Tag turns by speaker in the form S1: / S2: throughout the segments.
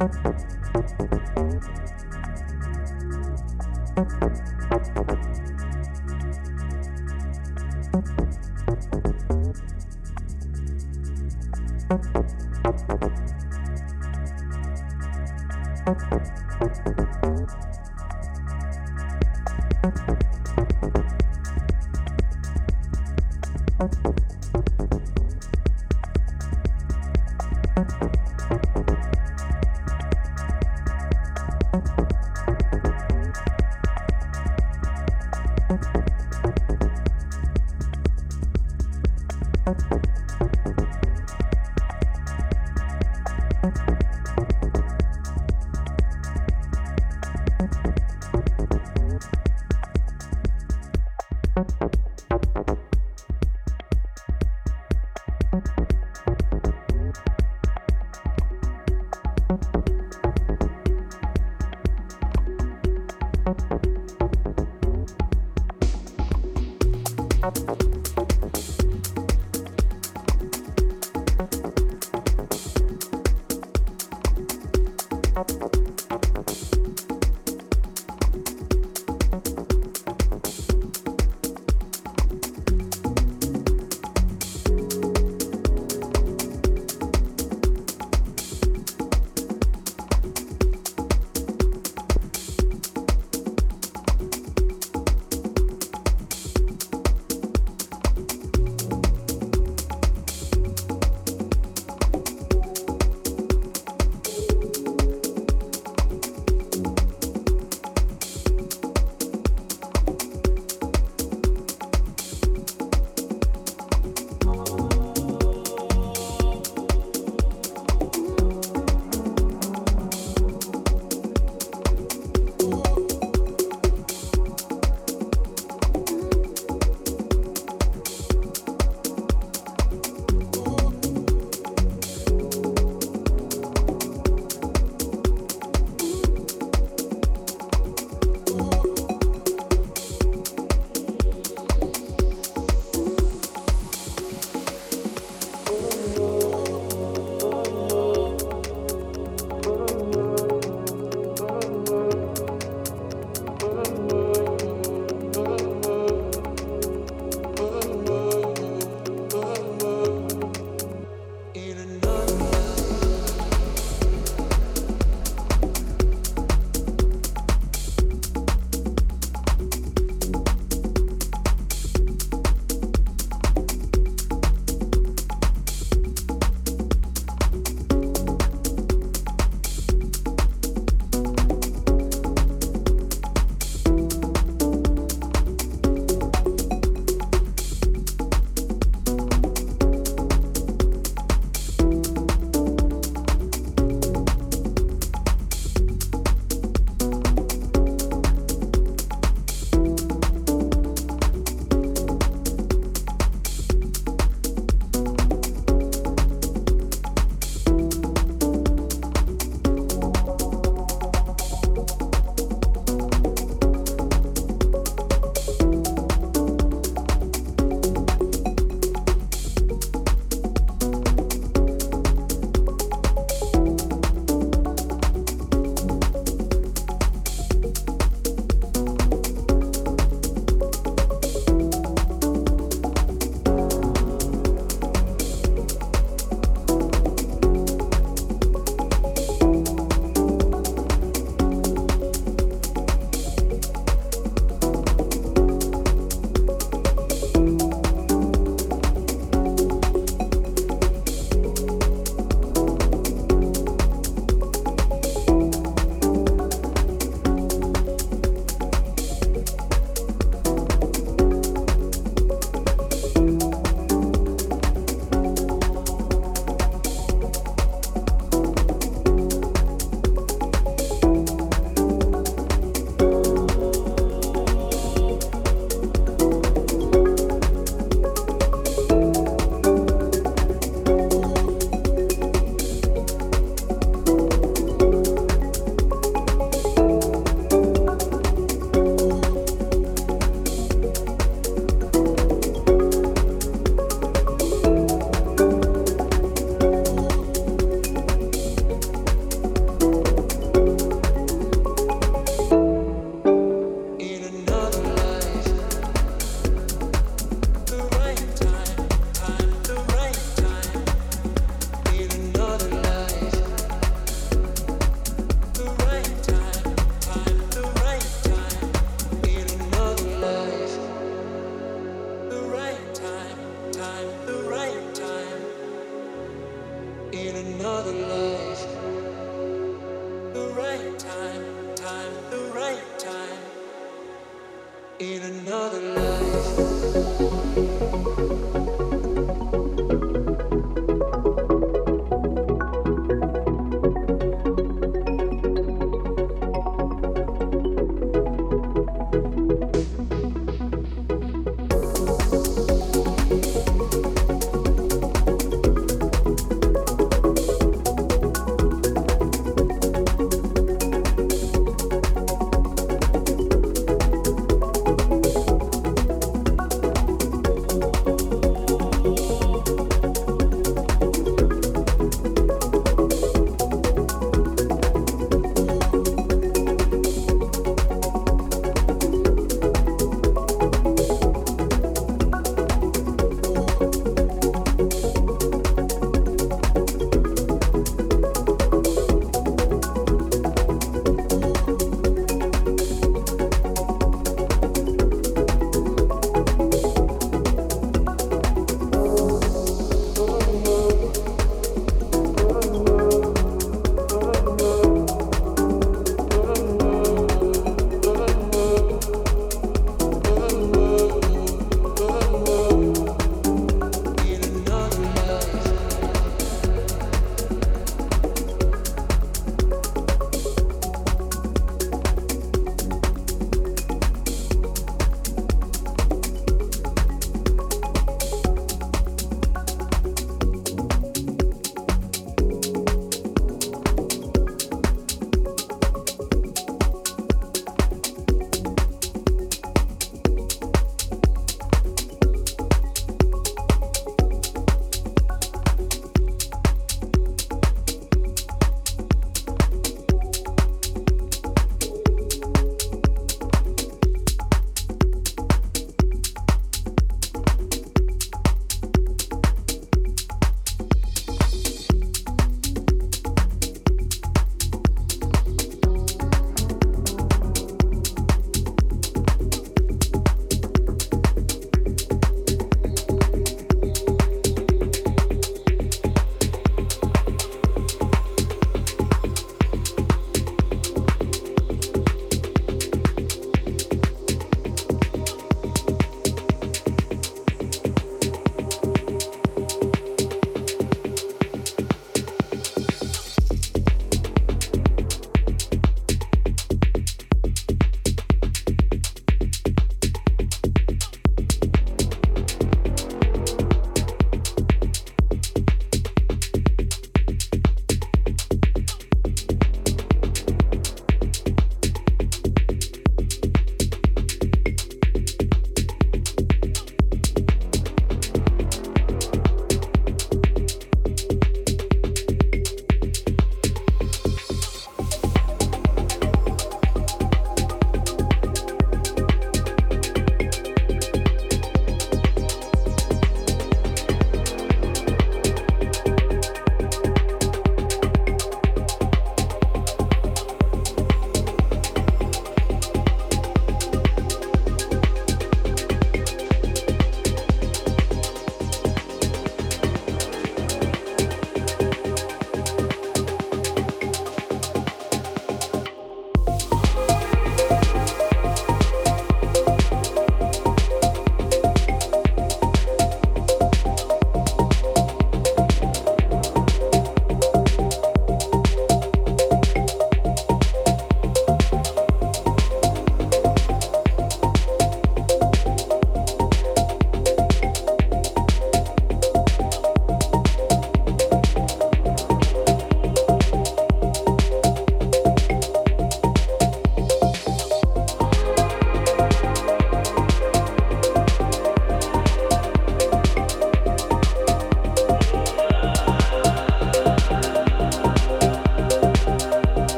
S1: Thank you.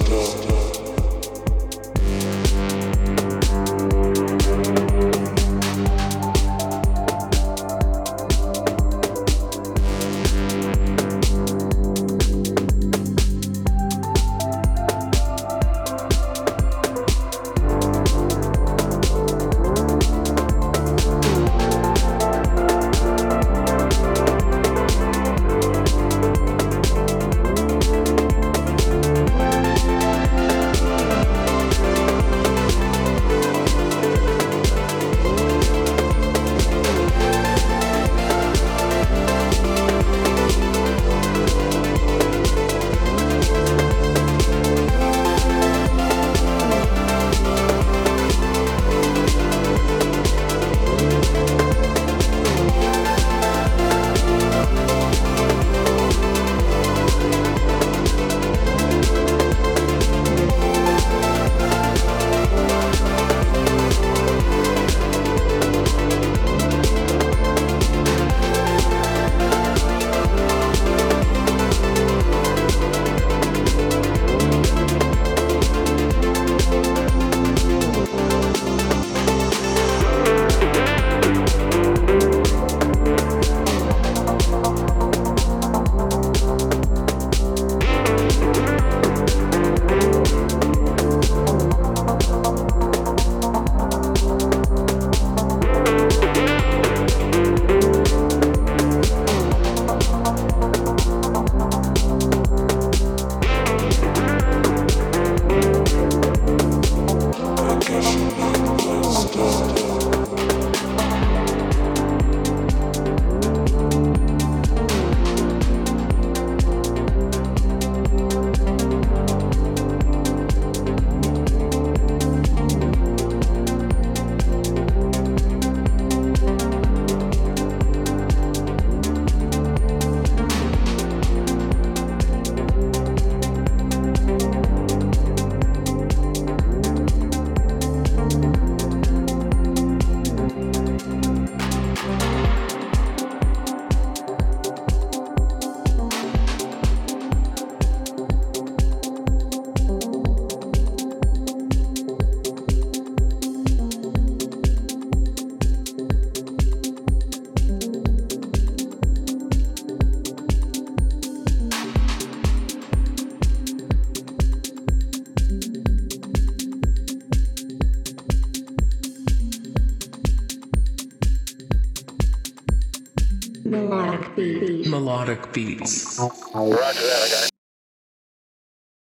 S2: Melodic
S3: Melodic beats.